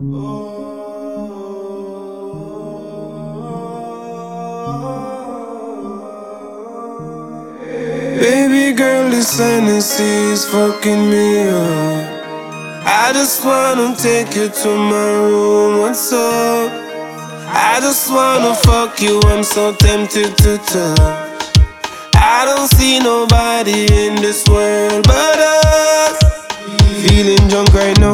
Baby girl, this Hennessy is fucking me up. I just wanna take you to my room, what's up? I just wanna fuck you, I'm so tempted to touch. I don't see nobody in this world but us. Feeling drunk right now,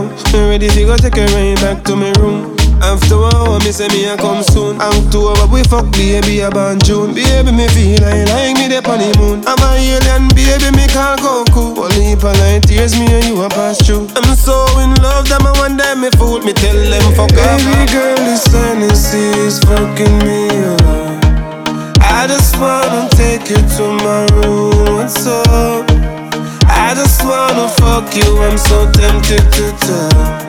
ready to go take back to room. After hour, me say me a come soon. October we fuck baby June. Baby me feel like like me the honeymoon. I'm a alien baby me can't go. Only heap of light tears me and you a pass through. I'm so in love that my one day me fool me tell them fuck. Baby girl, this Hennessy is fucking me up. I just wanna take you to my room. What's up? I just wanna fuck you. I'm so tempted to touch.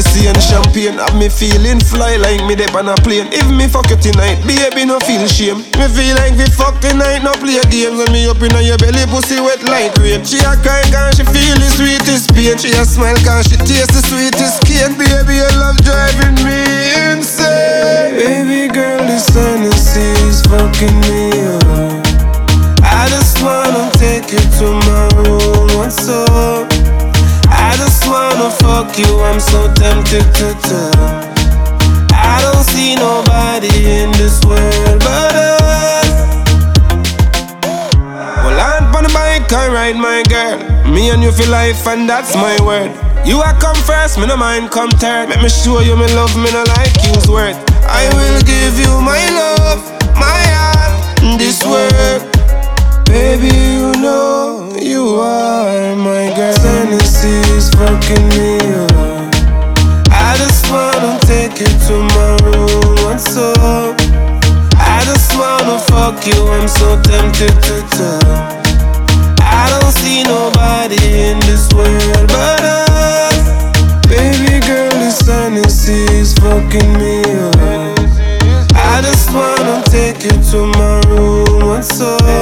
And champagne have me feeling fly like me dep on a plane. If me fuck you tonight, baby no feel shame. Me feel like we fuck tonight, no play games. When me up in your belly, pussy wet like rain. She a cry cause she feel the sweetest pain. She a smile cause she taste the sweetest cane. Baby, your love driving me insane. Baby girl, this Hennessy is fucking me up. I just wanna take you to my room, what's up? You, I'm so tempted to touch. I don't see nobody in this world but us. Well, I'm on the bike, I ride my girl. Me and you feel life, and that's my word. You are come first, me no mind come third. Make me show you me love, me no like use word. I will give you my love, my heart, this word. Baby, you know you are my girl. Hennessy is fucking me you to my room. What's up? I just wanna fuck you. I'm so tempted to touch. I don't see nobody in this world but us. Baby girl, this Hennessy is fucking me up. I just wanna take you to my room. What's up?